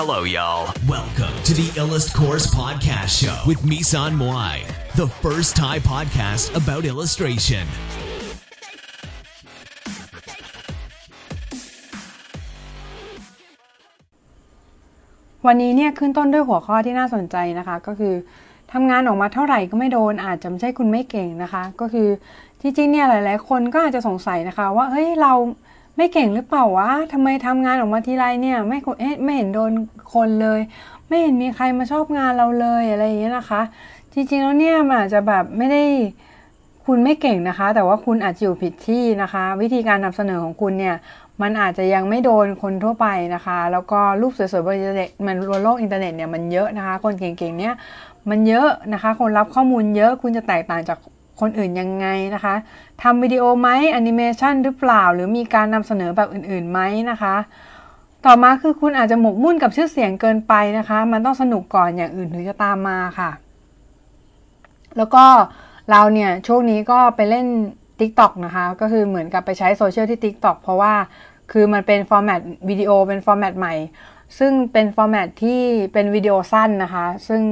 Hello, y'all. Welcome to the Illust Course Podcast Show with Misan Moai, the first Thai podcast about illustration. วันนี้เนี่ยขึ้นต้นด้วยหัวข้อที่น่าสนใจนะคะก็คือทำงานออกมาเท่าไหร่ก็ไม่โดนอาจจะไม่ใช่คุณไม่เก่งนะคะ ก็คือจริงๆเนี่ยหลาย ๆ คนก็อาจจะสงสัยนะคะ ว่าเฮ้ยเรา ไม่เก่งหรือเปล่าวะทำไมทำงานออกมาทีไรเนี่ย ไม่เอ๊ะไม่เห็นโดนคนเลย ไม่เห็นมีใครมาชอบงานเราเลยอะไรอย่างเงี้ยนะคะ จริงๆแล้วเนี่ยมันอาจจะแบบไม่ได้คุณไม่เก่งนะคะ แต่ว่าคุณอาจจะอยู่ผิดที่นะคะ วิธีการนำเสนอของคุณเนี่ย มันอาจจะยังไม่โดนคนทั่วไปนะคะ แล้วก็รูปสวยๆบนอินเทอร์เน็ตมันบนโลกอินเทอร์เน็ตเนี่ยมันเยอะนะคะ คนเก่งๆเนี่ยมันเยอะนะคะ คนรับข้อมูลเยอะคุณจะแตกต่างจาก คนอื่นยังไงนะคะทำวิดีโอไหมแอนิเมชันหรือเปล่า หรือมีการนำเสนอแบบอื่นๆไหมนะคะ ต่อมาคือคุณอาจจะหมกมุ่นกับชื่อเสียงเกินไปนะคะ มันต้องสนุกก่อนอย่างอื่นถึงจะตามมาค่ะ แล้วก็เราเนี่ยช่วงนี้ก็ไปเล่น TikTok นะคะ ก็คือเหมือนกับไปใช้โซเชียลที่ TikTok เพราะว่าคือมันเป็น format วิดีโอเป็น format ใหม่ ซึ่งเป็น format ที่เป็นวิดีโอสั้นนะคะ ซึ่ง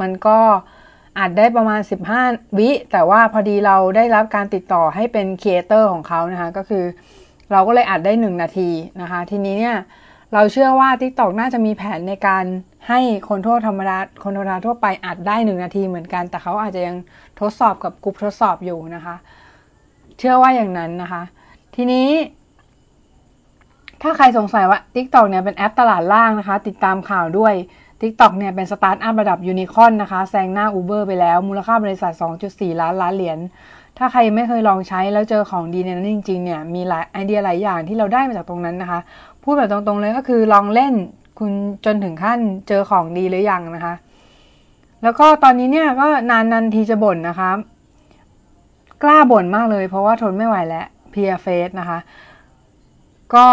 มันก็ อาจได้ประมาณ 15 วิ แต่ว่าพอดีเราได้รับการติดต่อให้เป็นครีเอเตอร์ของเขานะคะ ก็คือเราก็เลยอัดได้ 1 นาทีนะคะ ทีนี้เนี่ยเราเชื่อว่า TikTok น่าจะมีแผนในการให้คนทั่วธรรมดาคนธรรมดาทั่วไปอัดได้ 1 นาทีเหมือนกัน แต่เขาอาจจะยังทดสอบกับกลุ่มทดสอบอยู่นะคะ เชื่อว่าอย่างนั้นนะคะ ทีนี้ ถ้าใครสงสัยว่า TikTok เนี่ยเป็นแอปตลาดล่างนะคะ ติดตามข่าวด้วย TikTok เนี่ยเป็นสตาร์ทอัพระดับยูนิคอนนะคะแซงหน้า Uber ไปแล้ว มูลค่าบริษัท 2.4 ล้านล้านเหรียญถ้าใครไม่เคยลองใช้แล้วเจอของดีในนั้นจริงๆเนี่ยมีหลายไอเดียหลายอย่างที่เราได้มาจากตรงนั้นนะคะ พูดแบบตรงๆเลยก็คือลองเล่นคุณจนถึงขั้นเจอของดีหรือยังนะคะ แล้วก็ตอนนี้เนี่ยก็นานนันทีจะบ่นนะคะ กล้าบ่นมากเลย เพราะว่าทนไม่ไหวแล้วเพียเฟสนะคะ ก็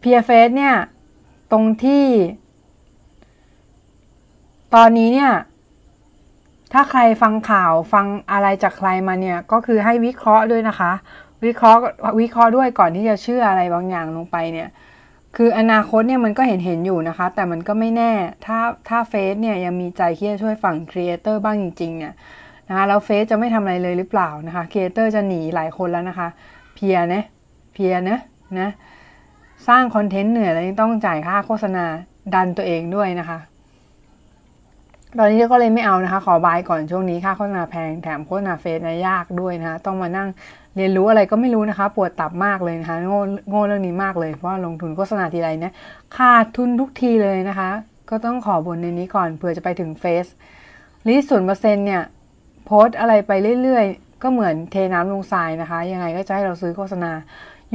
เพียเฟสเนี่ย ตรงที่ ตอนนี้เนี่ย ถ้าใครฟังข่าวฟังอะไรจากใครมาเนี่ย ก็คือให้วิเคราะห์ด้วยนะคะ วิเคราะห์วิเคราะห์ด้วยก่อนที่จะเชื่ออะไรบางอย่างลงไปเนี่ย คืออนาคตเนี่ยมันก็เห็นเห็นอยู่นะคะ แต่มันก็ไม่แน่ ถ้าถ้าเฟสเนี่ยยังมีใจที่จะช่วยฝั่งครีเอเตอร์บ้างจริง ๆ เนี่ยนะคะแล้วเฟสจะไม่ทำอะไรเลยหรือเปล่านะคะครีเอเตอร์จะหนีหลายคนแล้วนะคะ เพียนะเพียนะนะ สร้างคอนเทนต์เหนื่อยแล้วยังต้องจ่ายค่าโฆษณาดันตัวเองด้วยนะคะ ตอนนี้ก็เลยไม่เอานะคะ ขอบายก่อนช่วงนี้ค่าโฆษณาแพงแถมโฆษณาเฟซนะยากด้วยนะคะ ต้องมานั่งเรียนรู้อะไรก็ไม่รู้นะคะ ปวดตับมากเลยนะคะ โง่โง่เรื่องนี้มากเลย เพราะลงทุนโฆษณาทีไรเนี่ยขาดทุนทุกทีเลยนะคะ ก็ต้องขอบ่นในนี้ก่อนเผื่อจะไปถึงเฟซ reach ศูนย์เปอร์เซ็นต์เนี่ยโพสอะไรไปเรื่อยๆ ก็เหมือนเทน้ำลงทรายนะคะ ยังไงก็จะให้เราซื้อโฆษณา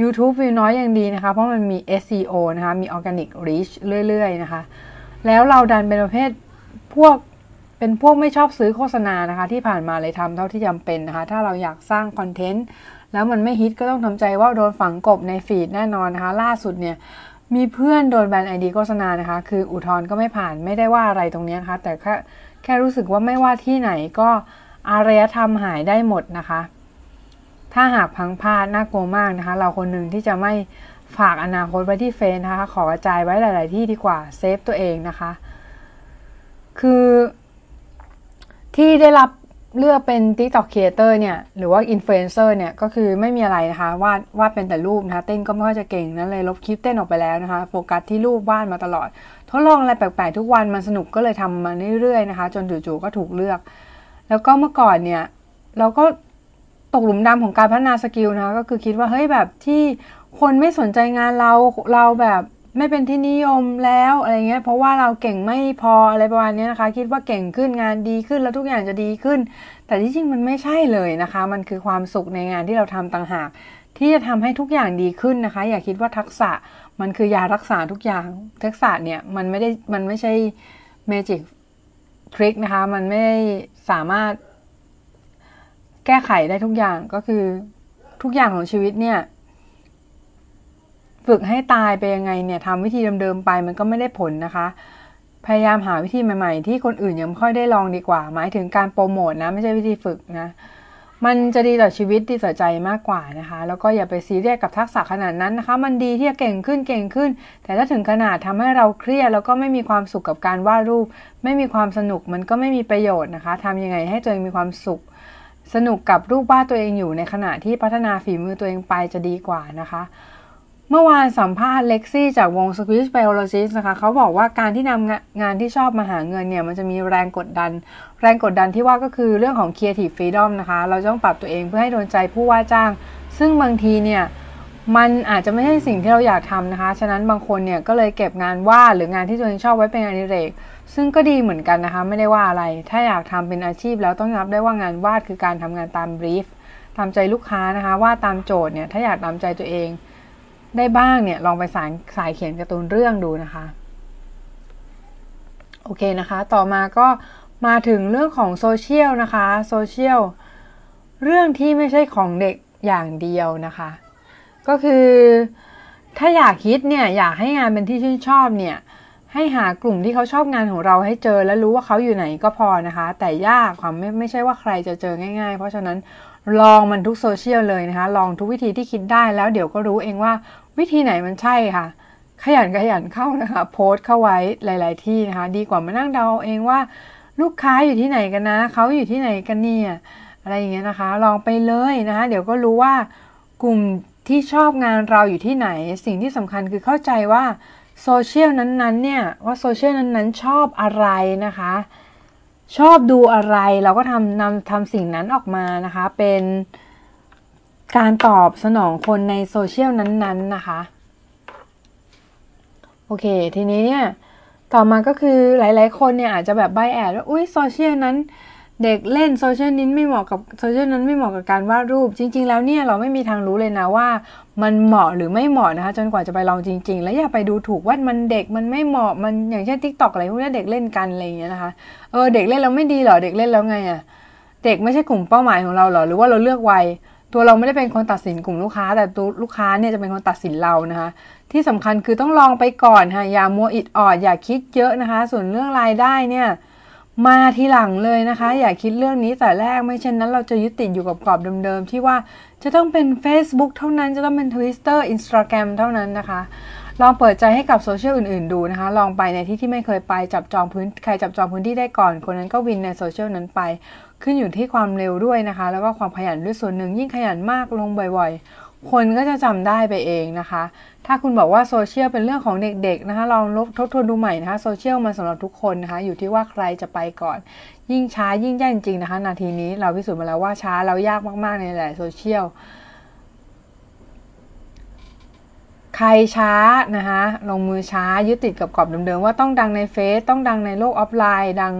YouTube วิวน้อยอย่างดีนะคะ เพราะมันมี SEO นะคะ มี Organic Reach เรื่อยๆนะคะ แล้วเราดันเป็นประเภทพวกเป็นพวกไม่ชอบซื้อโฆษณานะคะ ที่ผ่านมาเลยทำเท่าที่จำเป็นนะคะ ถ้าเราอยากสร้างคอนเทนต์แล้วมันไม่ฮิตก็ต้องทำใจว่าโดนฝังกลบใน feed แน่นอนนะคะ ล่าสุดเนี่ยมีเพื่อนโดนแบนไอดีโฆษณานะคะ คืออุทธรณ์ก็ไม่ผ่านไม่ได้ว่าอะไรตรงนี้นะคะ แต่แค่แค่รู้สึกว่าไม่ว่าที่ไหนก็อารยธรรมหายได้หมดนะคะ ถ้าหากพังพลาดน่ากลัวมากนะคะ เราคนหนึ่งที่จะไม่ฝากอนาคตไว้ที่เฟซนะคะ ขอกระจายไว้หลาย ๆ ที่ดีกว่าเซฟตัวเองนะคะ คือที่ได้รับเลือกเป็น TikTok Creator เนี่ยหรือว่า Influencer เนี่ยก็คือไม่มีอะไรนะคะวาดวาดเป็นแต่รูปนะคะ เต้นก็ไม่ค่อยจะเก่งนั้นเลยลบคลิปเต้นออกไปแล้วนะคะ โฟกัสที่รูปวาดมาตลอด ทดลองอะไรแปลกๆทุกวันมันสนุกก็เลยทำมาเรื่อยๆนะคะ จนจู่ๆก็ถูกเลือก แล้วก็เมื่อก่อนเนี่ย เราก็ ตกหลุมดำของการพัฒนาสกิลนะคะก็คือคิดว่าเฮ้ยแบบที่คนไม่สนใจงานเราเราแบบไม่เป็นที่นิยมแล้วอะไรเงี้ยเพราะว่าเราเก่งไม่พออะไรประมาณนี้นะคะ คิดว่าเก่งขึ้นงานดีขึ้นแล้วทุกอย่างจะดีขึ้น แต่ที่จริงมันไม่ใช่เลยนะคะ มันคือความสุขในงานที่เราทำต่างหาก ที่จะทำให้ทุกอย่างดีขึ้นนะคะ อย่าคิดว่าทักษะมันคือยารักษาทุกอย่างทักษะเนี่ยมันไม่ได้มันไม่ใช่ magic trick นะคะ มันไม่สามารถ แก้ไขได้ทุกอย่างก็คือทุกอย่างของชีวิตเนี่ย ฝึกให้ตายไปยังไงเนี่ยทำวิธีเดิมๆไปมันก็ไม่ได้ผลนะคะ พยายามหาวิธีใหม่ ๆ ที่คนอื่นยังไม่ค่อยได้ลองดีกว่า หมายถึงการโปรโมทนะ ไม่ใช่วิธีฝึกนะ มันจะดีต่อชีวิตดีต่อใจมากกว่านะคะ แล้วก็อย่าไปซีเรียสกับทักษะขนาดนั้นนะคะ มันดีที่จะเก่งขึ้นเก่งขึ้น แต่ถ้าถึงขนาดทำให้เราเครียดแล้วก็ไม่มีความสุขกับการวาดรูป ไม่มีความสนุกมันก็ไม่มีประโยชน์นะคะทำยังไงให้ตัวเองมีความสุข สนุกกับรูปวาดตัวเองอยู่ในขณะที่พัฒนาฝีมือตัวเองไปจะดีกว่านะคะ เมื่อวานสัมภาษณ์เล็กซี่จากวง Squish Biologist นะคะ เขาบอกว่าการที่นำงานที่ชอบมาหาเงินเนี่ย มันจะมีแรงกดดัน แรงกดดันที่ว่าก็คือเรื่องของ Creative Freedom นะคะ เราต้องปรับตัวเองเพื่อให้โดนใจผู้ว่าจ้าง ซึ่งบางทีเนี่ย มันอาจจะไม่ใช่สิ่งที่เราอยากทำนะคะ ฉะนั้นบางคนเนี่ยก็เลยเก็บงานวาดหรืองานที่ตัวเองชอบไว้เป็นงานอดิเรก ซึ่งก็ดีเหมือนกันนะคะ ไม่ได้ว่าอะไร ถ้าอยากทำเป็นอาชีพแล้วต้องรับได้ว่างานวาดคือการทำงานตามบรีฟ ตามใจลูกค้านะคะ วาดตามโจทย์เนี่ย ถ้าอยากตามใจตัวเอง ได้บ้างเนี่ย ลองไปสายสายเขียนการ์ตูนเรื่องดูนะคะ โอเคนะคะ ต่อมาก็มาถึงเรื่องของโซเชียลนะคะ โซเชียล เรื่องที่ไม่ใช่ของเด็กอย่างเดียวนะคะ ก็คือถ้าอยากคิดเนี่ยอยากให้งานเป็นที่ชื่นชอบเนี่ยให้หากลุ่มที่เขาชอบงานของเราให้เจอและรู้ว่าเขาอยู่ไหนก็พอนะคะ แต่ยากความไม่ไม่ใช่ว่าใครจะเจอง่าย ๆ เพราะฉะนั้นลองมันทุกโซเชียลเลยนะคะ ลองทุกวิธีที่คิดได้แล้วเดี๋ยวก็รู้เองว่าวิธีไหนมันใช่ค่ะ ขยันขยันเข้านะคะ โพสต์เข้าไว้หลาย ๆ ที่นะคะ ดีกว่ามานั่งเดาเองว่า ลูกค้าอยู่ที่ไหนกันนะเขาอยู่ที่ไหนกันเนี่ยอะไรอย่างเงี้ยนะคะ ลองไปเลยนะคะ เดี๋ยวก็รู้ว่ากลุ่ม ที่ชอบงานเราอยู่ที่ไหน สิ่งที่สำคัญคือเข้าใจว่าโซเชียลนั้นๆเนี่ยว่าโซเชียลนั้นๆ ชอบอะไรนะคะ ชอบดูอะไรเราก็ทำนำทำสิ่งนั้นออกมานะคะ เป็นการตอบสนองคนในโซเชียลนั้นๆนะคะ โอเค ทีนี้เนี่ย ต่อมาก็คือหลายๆคนเนี่ยอาจจะแบบ bias ว่าอุ้ยโซเชียลนั้น เด็กเล่นโซเชียลนี้ไม่เหมาะกับโซเชียลนั้นไม่เหมาะกับการวาดรูป จริง ๆ แล้วเนี่ยเราไม่มีทางรู้เลยนะว่า มันเหมาะหรือไม่เหมาะนะคะ จนกว่าจะไปลองจริง ๆ แล้วอย่าไปดูถูกว่ามันเด็กมันไม่เหมาะมันอย่างเช่น TikTok อะไรพวกนี้เด็กเล่นกันอะไรอย่างเงี้ยนะคะเออเด็กเล่นแล้วไม่ดีหรอเด็กเล่นแล้วไงอะ่ะเด็กไม่ใช่กลุ่มเป้าหมายของเราหรอหรือว่าเราเลือกวัยตัวเราไม่ได้เป็นคนตัดสินกลุ่มลูกค้า แต่ตัวลูกค้าเนี่ยจะเป็นคนตัดสินเรานะคะ ที่สำคัญคือต้องลองไปก่อนค่ะอย่ามัวอิดออดอย่าคิดเยอะนะคะ ส่วนเรื่องรายได้เนี่ย มาทีหลังเลยนะคะ อย่าคิดเรื่องนี้แต่แรกไม่เช่นนั้นเราจะยึดติดอยู่กับกรอบเดิมๆ ที่ว่าจะต้องเป็น Facebook เท่านั้นจะต้องเป็น Twitter Instagram เท่านั้นนะคะ ลองเปิดใจให้กับโซเชียลอื่นๆดูนะคะ ลองไปในที่ที่ไม่เคยไปจับจองพื้นใครจับจองพื้นที่ได้ก่อน คนนั้นก็วินในโซเชียลนั้นไป ขึ้นอยู่ที่ความเร็วด้วยนะคะ แล้วก็ความขยันด้วยส่วนหนึ่งยิ่งขยันมากลงบ่อยๆ คนก็จะจำได้ไปเองนะคะ ถ้าคุณบอกว่าโซเชียลเป็นเรื่องของเด็กๆนะคะ ลองลบทบทวนดูใหม่นะคะโซเชียลมันสำหรับทุกคนนะคะ อยู่ที่ว่าใครจะไปก่อน ยิ่งช้ายิ่งยากจริงๆนะคะ นาทีนี้เราพิสูจน์มาแล้วว่าช้าเรายากมากๆในหลายโซเชียลใครช้านะคะลงมือช้ายึดติดกับกรอบเดิมๆว่าต้องดังในเฟซต้องดังในโลกออฟไลน์ ดัง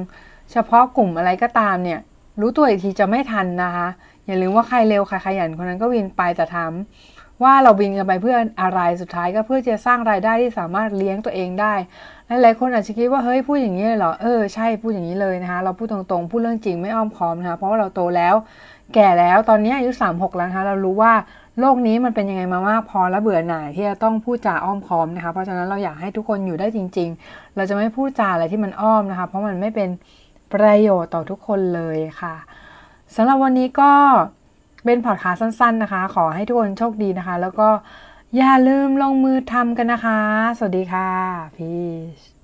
เฉพาะกลุ่มอะไรก็ตามเนี่ย รู้ตัวอีกทีจะไม่ทันนะคะ อย่าลืมว่าใครเร็วใครขยันคนนั้นก็วินไปแต่ทำว่าเราวินกันไปเพื่ออะไรสุดท้ายก็เพื่อจะสร้างรายได้ที่สามารถเลี้ยงตัวเองได้หลายๆคนอาจจะคิดว่าเฮ้ยพูดอย่างนี้เลยเหรอเออใช่พูดอย่างนี้เลยนะคะเราพูดตรงๆพูดเรื่องจริงไม่อ้อมค้อมนะคะเพราะว่าเราโตแล้ว แก่แล้วตอนนี้อายุสามหกแล้วนะคะเรารู้ว่าโลกนี้มันเป็นยังไงมามากพอแล้วเบื่อหน่ายที่จะต้องพูดจาอ้อมค้อมนะคะเพราะฉะนั้นเราอยากให้ทุกคนอยู่ได้จริง ๆ เราจะไม่พูดจาอะไรที่มันอ้อมนะคะ เพราะมันไม่เป็นประโยชน์ต่อทุกคนเลยค่ะ สำหรับวันนี้ก็เป็นพอดคาสต์สั้น ๆ นะคะ ขอให้ทุกคนโชคดีนะคะ แล้วก็อย่าลืมลงมือทำกันนะคะ สวัสดีค่ะพีช